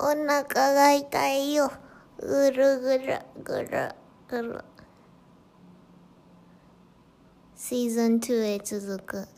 お腹が痛いよ。ぐるぐるぐるぐる。シーズン2へ続く。